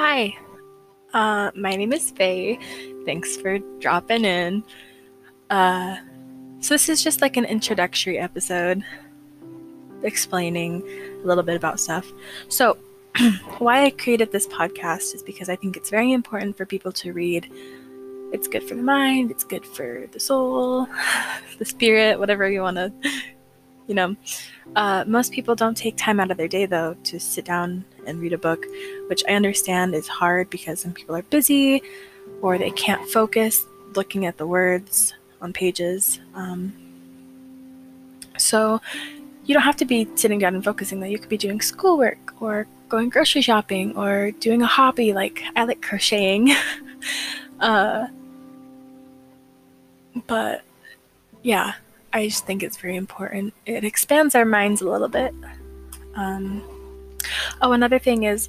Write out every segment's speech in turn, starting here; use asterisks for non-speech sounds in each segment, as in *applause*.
Hi, uh, my name is Faye. Thanks for dropping in. Uh, so, this is just like an introductory episode explaining a little bit about stuff. So, *clears throat* why I created this podcast is because I think it's very important for people to read. It's good for the mind, it's good for the soul, *laughs* the spirit, whatever you want to, you know. Uh, most people don't take time out of their day, though, to sit down and read a book, which I understand is hard because some people are busy or they can't focus looking at the words on pages. Um, so, you don't have to be sitting down and focusing, though. You could be doing schoolwork or going grocery shopping or doing a hobby like I like crocheting. *laughs* uh, but yeah, I just think it's very important. It expands our minds a little bit. Um, oh, another thing is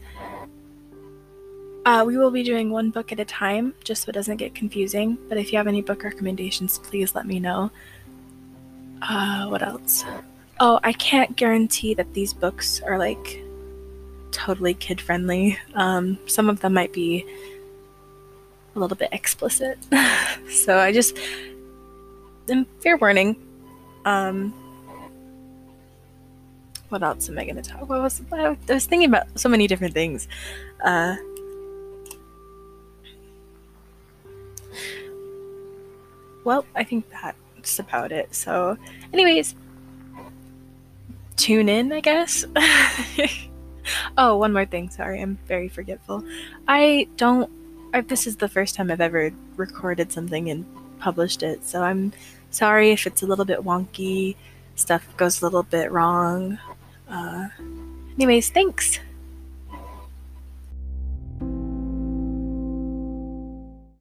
uh, we will be doing one book at a time just so it doesn't get confusing. But if you have any book recommendations, please let me know. Uh, what else? Oh, I can't guarantee that these books are like totally kid friendly. Um, some of them might be a little bit explicit. *laughs* so I just, fair warning. Um, what else am I going to talk? What was I was thinking about so many different things. Uh, well, I think that's about it. So, anyways, tune in, I guess. *laughs* oh, one more thing. Sorry, I'm very forgetful. I don't. I, this is the first time I've ever recorded something and published it, so I'm sorry if it's a little bit wonky. Stuff goes a little bit wrong. Uh, anyways, thanks.